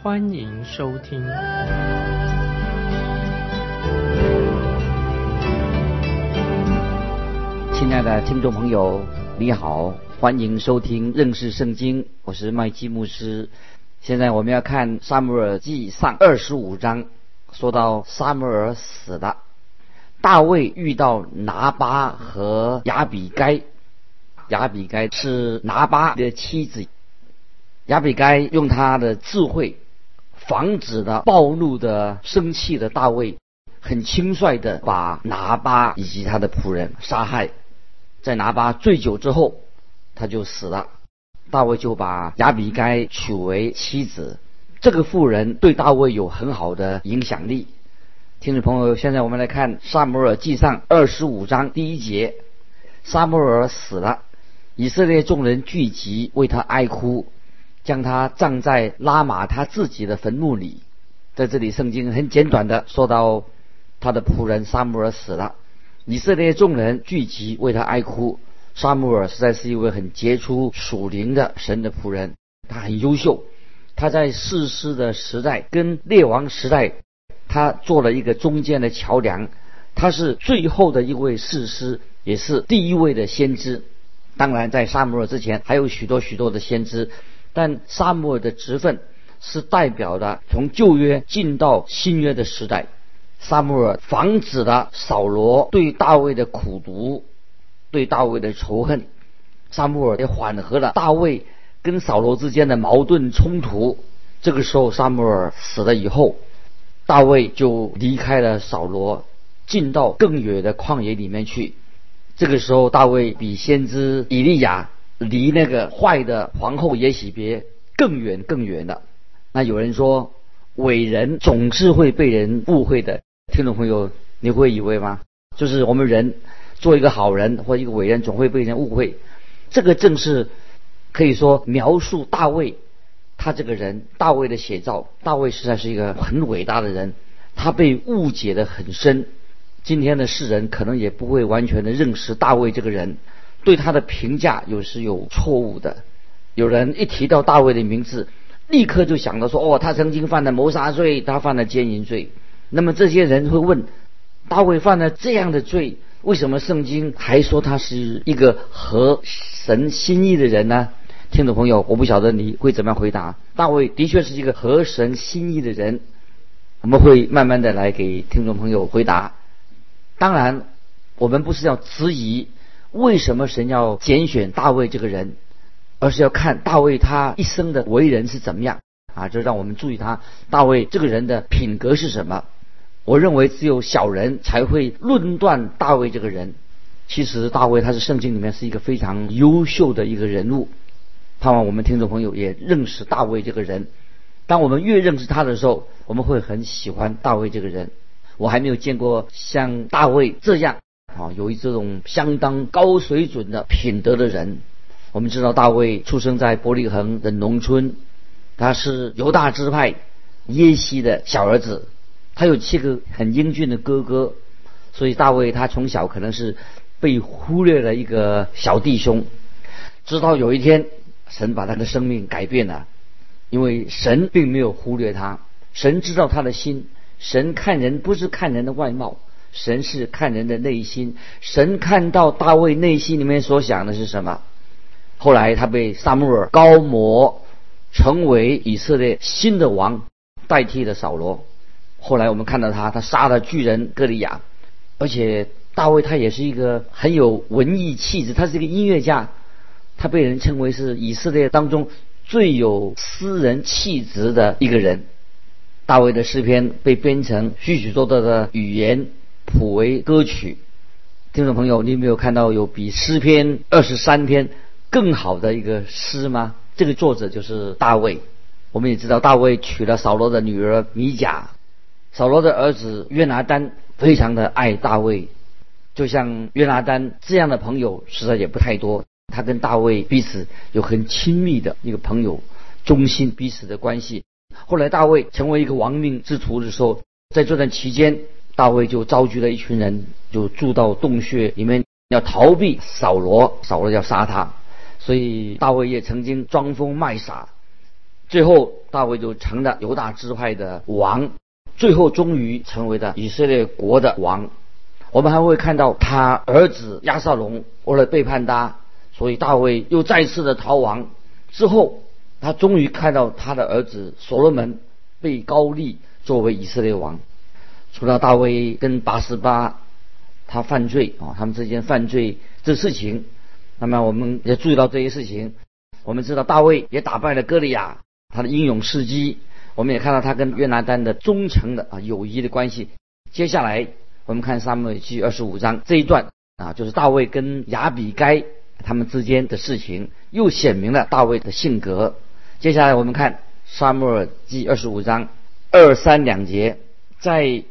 欢迎收听。亲爱的听众朋友，你好，欢迎收听认识圣经，我是麦基牧师。现在我们要看《撒母耳记上》二十五章，说到撒母耳死了。大卫遇到拿巴和亚比该，亚比该是拿巴的妻子。亚比该用他的智慧，防止了暴怒的、生气的大卫，很轻率的把拿巴以及他的仆人杀害。在拿巴醉酒之后，他就死了。大卫就把亚比该娶为妻子。这个妇人对大卫有很好的影响力。听众朋友，现在我们来看《萨摩尔记上》二十五章第一节：萨摩尔死了，以色列众人聚集为他哀哭，将他葬在拉玛他自己的坟墓里。在这里，圣经很简短的说到他的仆人萨摩尔死了，以色列众人聚集为他哀哭。萨摩尔实在是一位很杰出属灵的神的仆人，他很优秀，他在士师的时代跟列王时代。他做了一个中间的桥梁，他是最后的一位士师，也是第一位的先知。当然，在沙摩尔之前还有许多许多的先知，但沙摩尔的职分是代表的从旧约进到新约的时代。沙摩尔防止了扫罗对大卫的苦毒，对大卫的仇恨。沙摩尔也缓和了大卫跟扫罗之间的矛盾冲突。这个时候，沙摩尔死了以后。大卫就离开了扫罗，进到更远的旷野里面去。这个时候，大卫比先知以利亚离那个坏的皇后也许别更远更远了。那有人说，伟人总是会被人误会的。听众朋友，你会以为吗？就是我们人做一个好人或一个伟人，总会被人误会。这个正是可以说描述大卫。他这个人，大卫的写照，大卫实在是一个很伟大的人。他被误解的很深，今天的世人可能也不会完全的认识大卫这个人，对他的评价有时有错误的。有人一提到大卫的名字，立刻就想到说：哦，他曾经犯了谋杀罪，他犯了奸淫罪。那么这些人会问：大卫犯了这样的罪，为什么圣经还说他是一个合神心意的人呢？听众朋友，我不晓得你会怎么样回答。大卫的确是一个合神心意的人，我们会慢慢的来给听众朋友回答。当然，我们不是要质疑为什么神要拣选大卫这个人，而是要看大卫他一生的为人是怎么样啊！就让我们注意他大卫这个人的品格是什么。我认为只有小人才会论断大卫这个人。其实大卫他是圣经里面是一个非常优秀的一个人物。盼望我们听众朋友也认识大卫这个人。当我们越认识他的时候，我们会很喜欢大卫这个人。我还没有见过像大卫这样啊，有一这种相当高水准的品德的人。我们知道大卫出生在伯利恒的农村，他是犹大支派耶西的小儿子，他有七个很英俊的哥哥，所以大卫他从小可能是被忽略了一个小弟兄，直到有一天。神把他的生命改变了，因为神并没有忽略他，神知道他的心，神看人不是看人的外貌，神是看人的内心，神看到大卫内心里面所想的是什么。后来他被萨穆尔高摩，成为以色列新的王，代替了扫罗。后来我们看到他，他杀了巨人歌利亚，而且大卫他也是一个很有文艺气质，他是一个音乐家。他被人称为是以色列当中最有诗人气质的一个人。大卫的诗篇被编成许许多多的语言谱为歌曲。听众朋友，你有没有看到有比诗篇二十三篇更好的一个诗吗？这个作者就是大卫。我们也知道大卫娶了扫罗的女儿米甲，扫罗的儿子约拿丹非常的爱大卫，就像约拿丹这样的朋友实在也不太多。他跟大卫彼此有很亲密的一个朋友，忠心彼此的关系。后来大卫成为一个亡命之徒的时候，在这段期间，大卫就召集了一群人，就住到洞穴里面，要逃避扫罗，扫罗要杀他。所以大卫也曾经装疯卖傻，最后大卫就成了犹大支派的王，最后终于成为了以色列国的王。我们还会看到他儿子亚撒龙为了背叛他，所以大卫又再次的逃亡。之后，他终于看到他的儿子所罗门被高利作为以色列王。除了大卫跟八十八他犯罪啊，他们之间犯罪这事情。那么我们也注意到这些事情，我们知道大卫也打败了歌利亚，他的英勇事迹，我们也看到他跟约拿丹的忠诚的啊友谊的关系。接下来我们看撒母耳记二十五章这一段啊，就是大卫跟亚比该他们之间的事情，又显明了大卫的性格。接下来我们看撒母耳记二十五章二三两节，在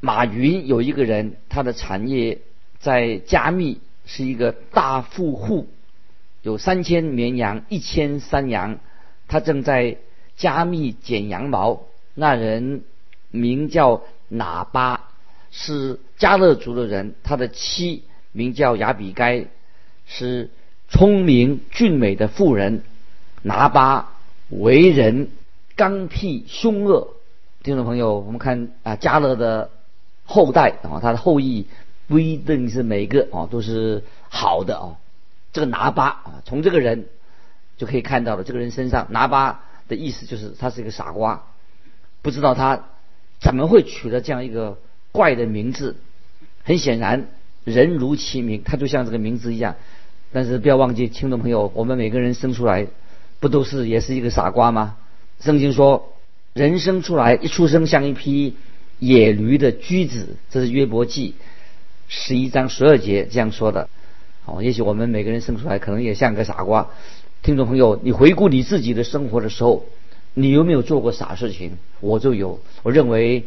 马云有一个人，他的产业在加密。是一个大富户，有三千绵羊，一千山羊。他正在加密剪羊毛。那人名叫喇叭，是加勒族的人。他的妻名叫雅比该，是聪明俊美的妇人。拿巴为人刚愎凶恶。听众朋友，我们看啊，加勒的后代啊，他的后裔。不一定是每个哦都是好的哦。这个拿巴啊，从这个人就可以看到了，这个人身上拿巴的意思就是他是一个傻瓜，不知道他怎么会取了这样一个怪的名字。很显然，人如其名，他就像这个名字一样。但是不要忘记，听众朋友，我们每个人生出来不都是也是一个傻瓜吗？圣经说，人生出来一出生像一匹野驴的驹子，这是约伯记。十一章十二节这样说的，哦，也许我们每个人生出来可能也像个傻瓜。听众朋友，你回顾你自己的生活的时候，你有没有做过傻事情？我就有。我认为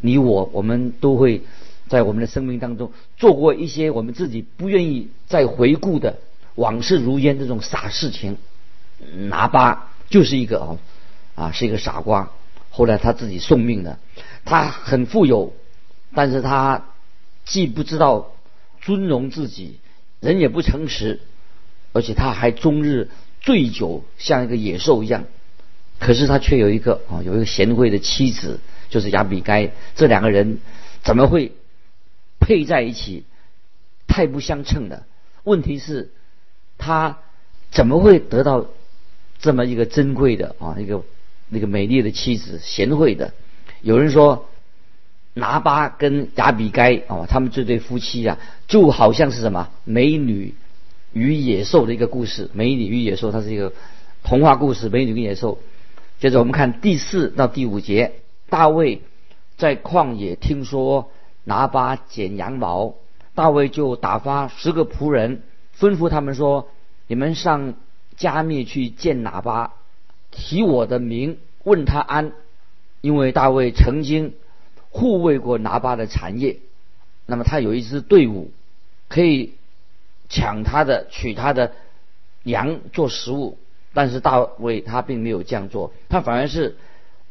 你我我们都会在我们的生命当中做过一些我们自己不愿意再回顾的往事如烟这种傻事情。拿巴就是一个哦，啊，是一个傻瓜。后来他自己送命的，他很富有，但是他。既不知道尊荣自己，人也不诚实，而且他还终日醉酒，像一个野兽一样。可是他却有一个啊，有一个贤惠的妻子，就是亚比该。这两个人怎么会配在一起？太不相称了。问题是，他怎么会得到这么一个珍贵的啊，一个那个美丽的妻子，贤惠的？有人说。拿巴跟亚比该哦，他们这对夫妻啊，就好像是什么美女与野兽的一个故事。美女与野兽，它是一个童话故事。美女跟野兽。接着我们看第四到第五节，大卫在旷野听说拿巴剪羊毛，大卫就打发十个仆人，吩咐他们说：“你们上加密去见拿巴，提我的名，问他安，因为大卫曾经。”护卫过拿巴的产业，那么他有一支队伍，可以抢他的、取他的羊做食物。但是大卫他并没有这样做，他反而是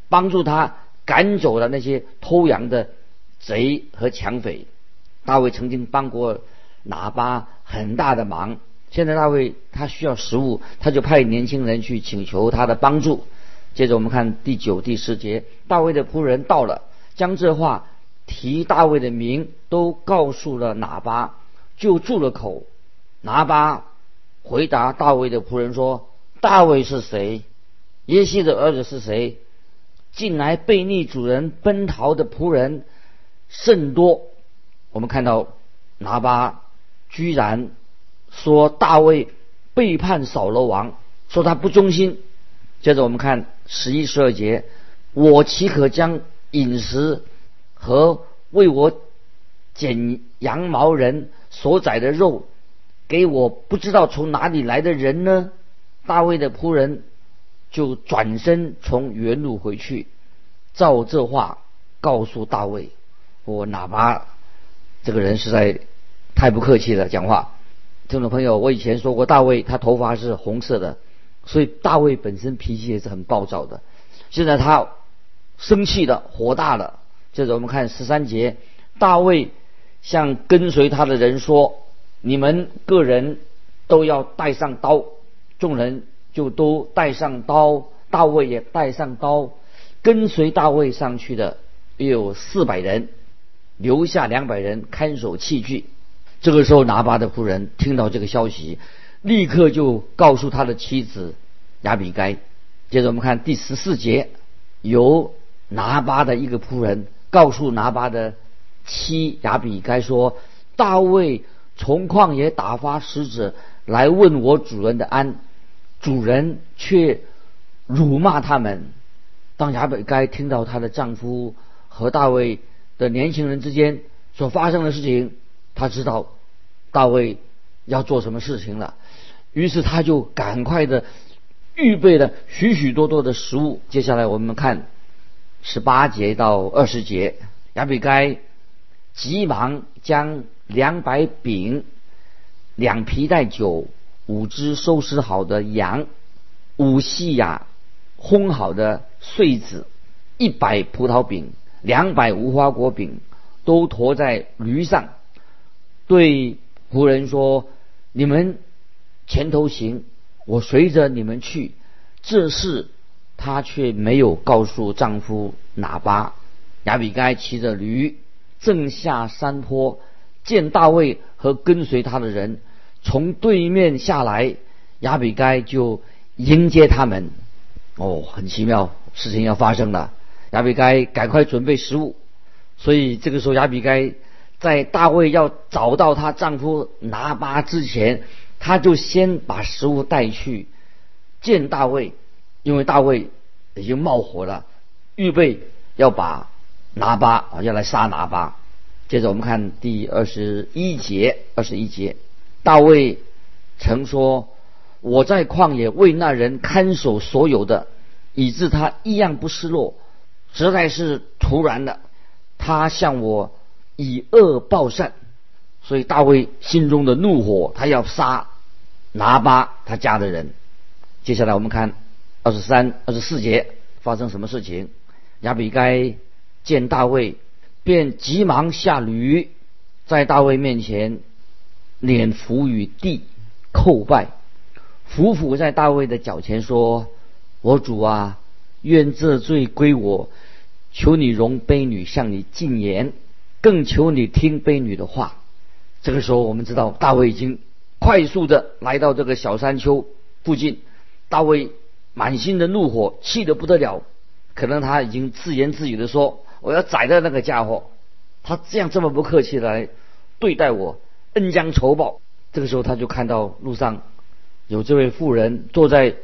帮助他赶走了那些偷羊的贼和抢匪。大卫曾经帮过拿巴很大的忙，现在大卫他需要食物，他就派年轻人去请求他的帮助。接着我们看第九、第十节，大卫的仆人到了。将这话提大卫的名都告诉了拿巴，就住了口。拿巴回答大卫的仆人说：“大卫是谁？耶西的儿子是谁？近来背逆主人奔逃的仆人甚多。”我们看到拿巴居然说大卫背叛扫罗王，说他不忠心。接着我们看十一十二节：“我岂可将？”饮食和为我剪羊毛人所宰的肉，给我不知道从哪里来的人呢？大卫的仆人就转身从原路回去，照这话告诉大卫，我哪怕这个人实在太不客气了，讲话。听众朋友，我以前说过，大卫他头发是红色的，所以大卫本身脾气也是很暴躁的。现在他生气的、火大了。接着我们看十三节，大卫向跟随他的人说：“你们个人都要带上刀。”众人就都带上刀，大卫也带上刀，跟随大卫上去的有四百人，留下两百人看守器具。这个时候，拿巴的仆人听到这个消息，立刻就告诉他的妻子亚比该。接着我们看第十四节，由拿巴的一个仆人告诉拿巴的妻亚比该说：“大卫从旷野打发使者来问我主人的安。”主人却辱骂他们。当亚比该听到她的丈夫和大卫的年轻人之间所发生的事情，他知道大卫要做什么事情了。于是他就赶快的预备了许许多多的食物。接下来我们看十八节到二十节，亚比该急忙将两百饼、两皮带酒。五只收拾好的羊，五细呀烘好的穗子，一百葡萄饼，两百无花果饼，都驮在驴上，对仆人说：“你们前头行，我随着你们去。”这事她却没有告诉丈夫拿巴。亚比该骑着驴，正下山坡，见大卫和跟随他的人。从对面下来，亚比该就迎接他们。哦，很奇妙，事情要发生了。亚比该赶快准备食物，所以这个时候亚比该在大卫要找到她丈夫拿巴之前，她就先把食物带去见大卫，因为大卫已经冒火了，预备要把拿巴啊要来杀拿巴。接着我们看第二十一节，二十一节。大卫曾说：“我在旷野为那人看守所有的，以致他一样不失落。实在是突然的，他向我以恶报善，所以大卫心中的怒火，他要杀拿巴他家的人。接下来我们看二十三、二十四节发生什么事情？亚比该见大卫，便急忙下驴，在大卫面前。”脸伏于地，叩拜，伏伏在大卫的脚前说：“我主啊，愿这罪归我，求你容卑女向你进言，更求你听卑女的话。”这个时候，我们知道大卫已经快速的来到这个小山丘附近。大卫满心的怒火，气得不得了，可能他已经自言自语的说：“我要宰了那个家伙，他这样这么不客气来对待我。”恩将仇报。这个时候，他就看到路上有这位妇人坐在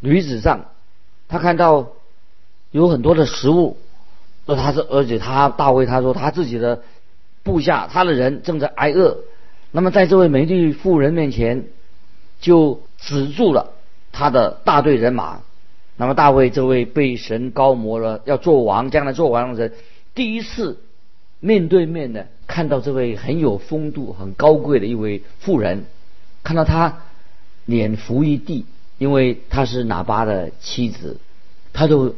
驴子上，他看到有很多的食物。那他是，而且他大卫他说他自己的部下，他的人正在挨饿。那么在这位美丽妇人面前，就止住了他的大队人马。那么大卫这位被神高摩了要做王，将来做王的人，第一次面对面的。看到这位很有风度、很高贵的一位妇人，看到她脸伏于地，因为她是拿巴的妻子，他就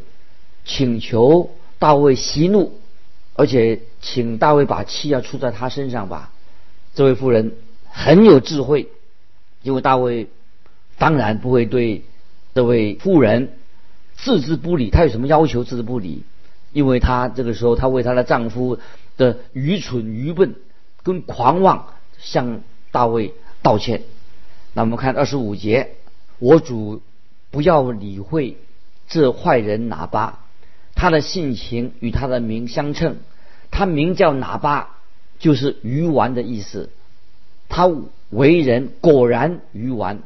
请求大卫息怒，而且请大卫把气要出在他身上吧。这位妇人很有智慧，因为大卫当然不会对这位妇人置之不理。他有什么要求置之不理？因为她这个时候，她为她的丈夫。的愚蠢、愚笨跟狂妄，向大卫道歉。那我们看二十五节，我主不要理会这坏人拿巴，他的性情与他的名相称，他名叫喇叭，就是鱼丸的意思。他为人果然鱼丸，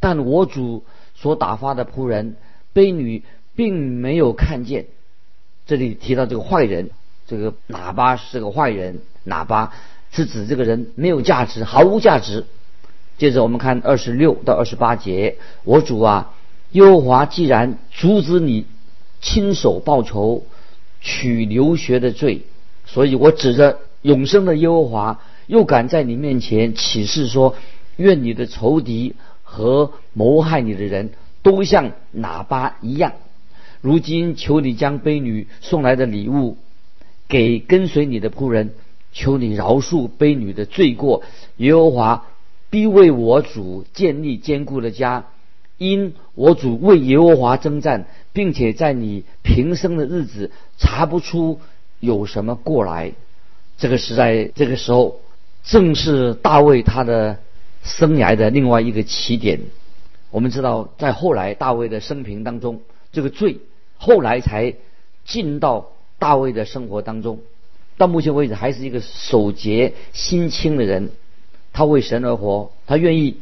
但我主所打发的仆人卑女并没有看见。这里提到这个坏人。这个喇叭是个坏人，喇叭是指这个人没有价值，毫无价值。接着我们看二十六到二十八节，我主啊，优华既然阻止你亲手报仇，取流血的罪，所以我指着永生的耶和华，又敢在你面前起誓说：愿你的仇敌和谋害你的人都像喇叭一样。如今求你将卑女送来的礼物给跟随你的仆人，求你饶恕卑女的罪过。耶和华必为我主建立坚固的家，因我主为耶和华征战，并且在你平生的日子查不出有什么过来。这个时代，这个时候正是大卫他的生涯的另外一个起点。我们知道，在后来大卫的生平当中，这个罪。后来才进到大卫的生活当中，到目前为止还是一个守节心清的人。他为神而活，他愿意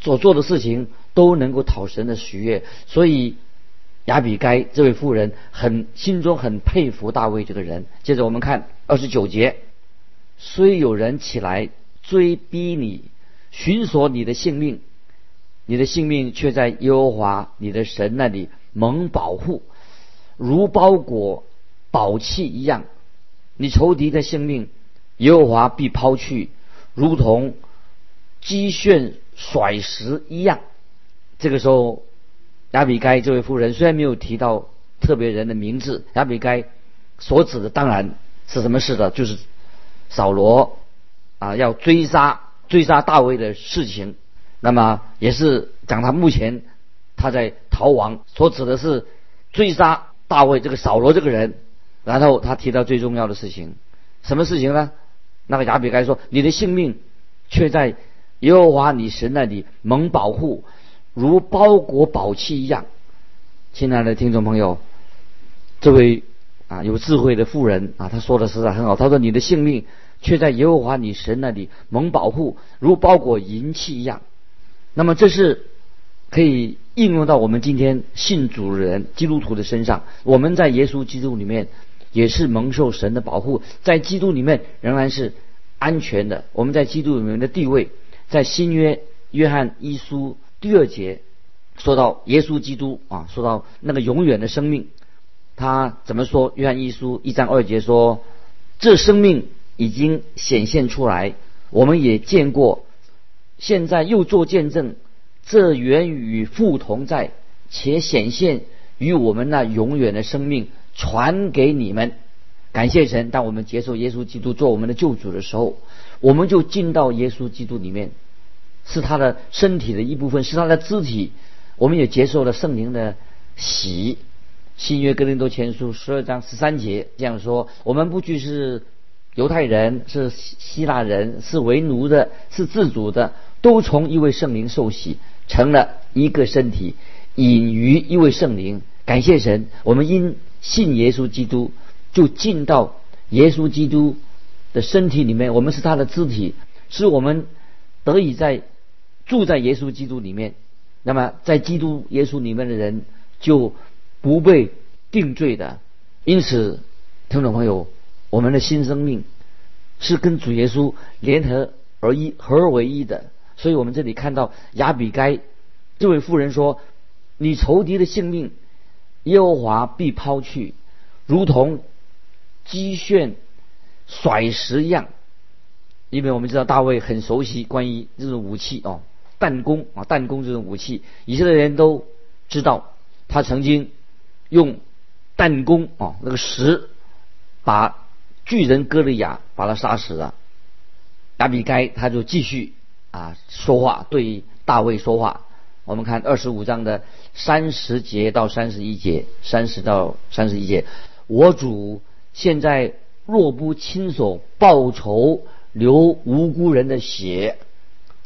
所做的事情都能够讨神的喜悦。所以亚比该这位妇人很心中很佩服大卫这个人。接着我们看二十九节，虽有人起来追逼你，寻索你的性命，你的性命却在耶和华你的神那里蒙保护。如包裹宝器一样，你仇敌的性命，耶和华必抛去，如同积炫甩石一样。这个时候，亚比该这位妇人虽然没有提到特别人的名字，亚比该所指的当然是什么事的，就是扫罗啊要追杀追杀大卫的事情。那么也是讲他目前他在逃亡，所指的是追杀。大卫这个扫罗这个人，然后他提到最重要的事情，什么事情呢？那个亚比该说：“你的性命却在耶和华你神那里蒙保护，如包裹宝器一样。”亲爱的听众朋友，这位啊有智慧的妇人啊，他说的实在很好。他说：“你的性命却在耶和华你神那里蒙保护，如包裹银器一样。”那么这是可以。应用到我们今天信主的人、基督徒的身上，我们在耶稣基督里面也是蒙受神的保护，在基督里面仍然是安全的。我们在基督里面的地位，在新约约翰一书第二节说到耶稣基督啊，说到那个永远的生命，他怎么说？约翰一书一章二节说：“这生命已经显现出来，我们也见过，现在又做见证。”这源与父同在，且显现与我们那永远的生命传给你们。感谢神，当我们接受耶稣基督做我们的救主的时候，我们就进到耶稣基督里面，是他的身体的一部分，是他的肢体。我们也接受了圣灵的洗。新约哥林多前书十二章十三节这样说：我们不拘是犹太人，是希腊人，是为奴的，是自主的，都从一位圣灵受洗。成了一个身体，隐于一位圣灵。感谢神，我们因信耶稣基督，就进到耶稣基督的身体里面。我们是他的肢体，使我们得以在住在耶稣基督里面。那么，在基督耶稣里面的人就不被定罪的。因此，听众朋友，我们的新生命是跟主耶稣联合而一、合而为一的。所以我们这里看到亚比该这位妇人说：“你仇敌的性命，耶和华必抛去，如同击炫甩石一样。”因为我们知道大卫很熟悉关于这种武器哦，弹弓啊，弹弓这种武器，以色列人都知道他曾经用弹弓啊那个石把巨人哥利亚把他杀死了。亚比该他就继续。啊，说话对大卫说话。我们看二十五章的三十节到三十一节，三十到三十一节。我主现在若不亲手报仇，流无辜人的血，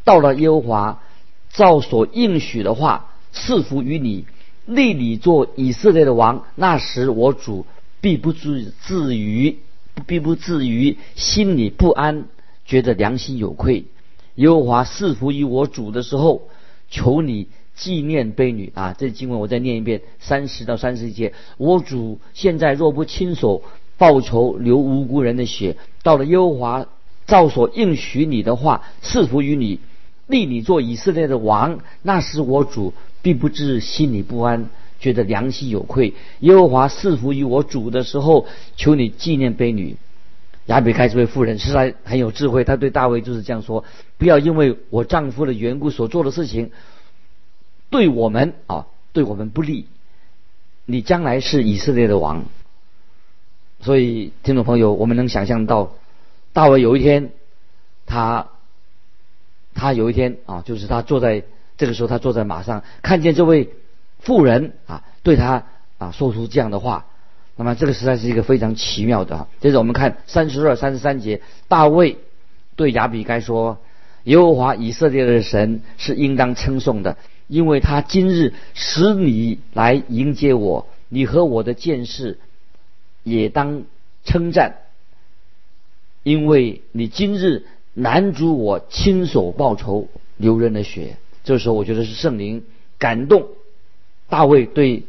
到了耶和华照所应许的话赐福于你，立你做以色列的王，那时我主必不至至于，必不至于心里不安，觉得良心有愧。耶和华赐福于我主的时候，求你纪念卑女啊！这经文我再念一遍，三十到三十一节。我主现在若不亲手报仇，流无辜人的血，到了耶和华照所应许你的话，赐福于你，立你做以色列的王，那时我主必不知心里不安，觉得良心有愧。耶和华赐福于我主的时候，求你纪念卑女。亚比该这位妇人实在很有智慧，她对大卫就是这样说：不要因为我丈夫的缘故所做的事情，对我们啊，对我们不利。你将来是以色列的王。所以，听众朋友，我们能想象到，大卫有一天，他，他有一天啊，就是他坐在这个时候，他坐在马上，看见这位妇人啊，对他啊说出这样的话，那么这个实在是一个非常奇妙的。接着我们看三十二、三十三节，大卫对亚比该说：“耶和华以色列的神是应当称颂的，因为他今日使你来迎接我，你和我的见识。”也当称赞，因为你今日男主我亲手报仇，流人的血。这时候，我觉得是圣灵感动大卫对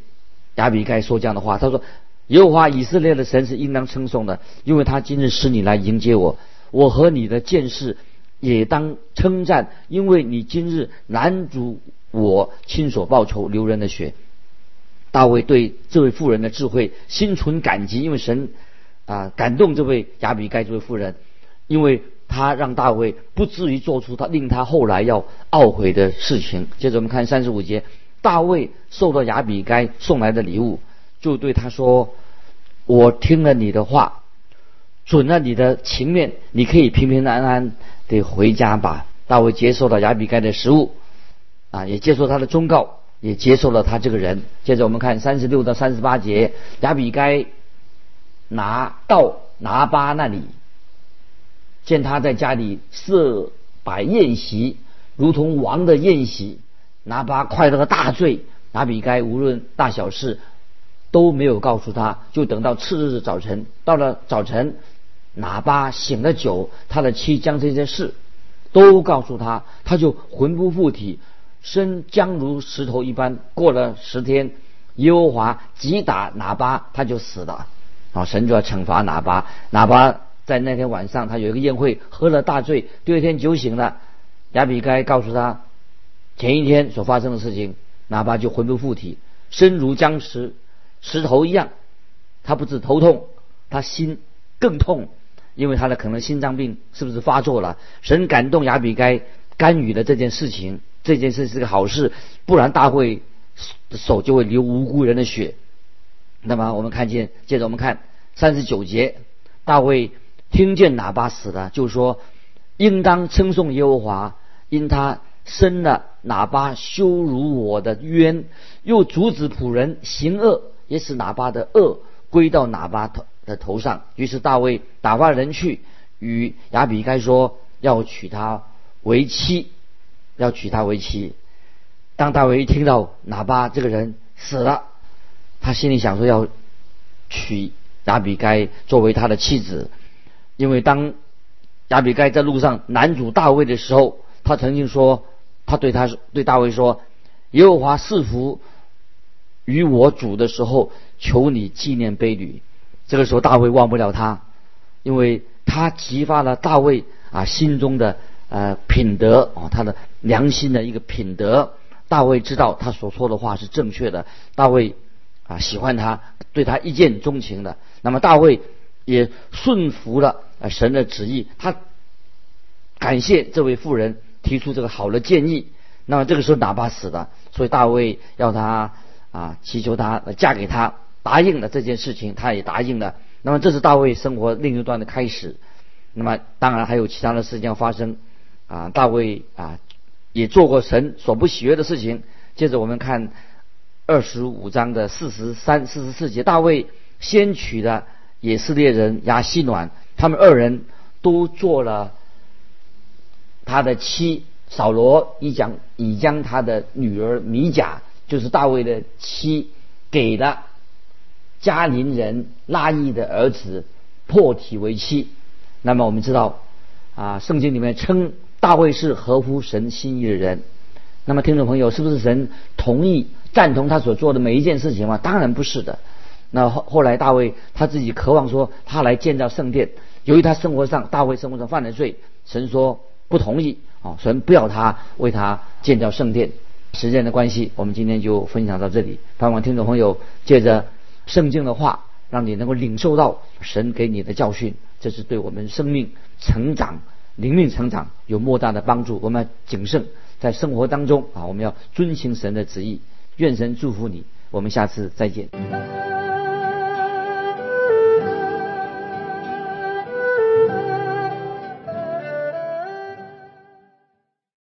亚比该说这样的话。他说：“耶和华以色列的神是应当称颂的，因为他今日使你来迎接我，我和你的见识也当称赞，因为你今日男主我亲手报仇，流人的血。”大卫对这位妇人的智慧心存感激，因为神啊感动这位亚比该这位妇人，因为他让大卫不至于做出他令他后来要懊悔的事情。接着我们看三十五节，大卫受到亚比该送来的礼物，就对他说：“我听了你的话，准了你的情面，你可以平平安安的回家吧。”大卫接受了亚比该的食物，啊，也接受他的忠告。也接受了他这个人。接着我们看三十六到三十八节，亚比该拿到拿巴那里，见他在家里设摆宴席，如同王的宴席。拿巴快乐的大醉，亚比该无论大小事都没有告诉他，就等到次日早晨。到了早晨，拿巴醒了酒，他的妻将这件事都告诉他，他就魂不附体。身僵如石头一般。过了十天，耶和华击打拿巴，他就死了。啊，神就要惩罚拿巴。拿巴在那天晚上，他有一个宴会，喝了大醉。第二天酒醒了，亚比该告诉他前一天所发生的事情，拿巴就魂不附体，身如僵石石头一样。他不止头痛，他心更痛，因为他的可能心脏病是不是发作了？神感动亚比该干预了这件事情。这件事是个好事，不然大会手就会流无辜人的血。那么我们看见，接着我们看三十九节，大卫听见喇叭死了，就说：“应当称颂耶和华，因他生了喇叭羞辱我的冤，又阻止仆人行恶，也使喇叭的恶归到喇叭头的头上。”于是大卫打发人去与亚比该说，要娶她为妻。要娶她为妻。当大卫一听到喇巴这个人死了，他心里想说要娶亚比该作为他的妻子，因为当亚比该在路上拦阻大卫的时候，他曾经说，他对他对大卫说：“耶和华赐福与我主的时候，求你纪念卑女。”这个时候大卫忘不了他，因为他激发了大卫啊心中的。呃，品德哦，他的良心的一个品德。大卫知道他所说的话是正确的，大卫啊喜欢他，对他一见钟情的。那么大卫也顺服了神的旨意，他感谢这位妇人提出这个好的建议。那么这个时候哪怕死了，所以大卫要他啊祈求他嫁给他，答应了这件事情，他也答应了。那么这是大卫生活另一段的开始。那么当然还有其他的事情要发生。啊，大卫啊，也做过神所不喜悦的事情。接着我们看二十五章的四十三、四十四节，大卫先娶的以色列人亚西暖，他们二人都做了他的妻。扫罗已将已将他的女儿米甲，就是大卫的妻，给了加林人拉伊的儿子破体为妻。那么我们知道啊，圣经里面称。大卫是合乎神心意的人，那么听众朋友，是不是神同意赞同他所做的每一件事情吗？当然不是的。那后后来大卫他自己渴望说他来建造圣殿，由于他生活上大卫生活上犯了罪，神说不同意啊，神不要他为他建造圣殿。时间的关系，我们今天就分享到这里。盼望听众朋友借着圣经的话，让你能够领受到神给你的教训，这是对我们生命成长、灵命成长有莫大的帮助。我们要谨慎在生活当中啊，我们要遵行神的旨意。愿神祝福你，我们下次再见。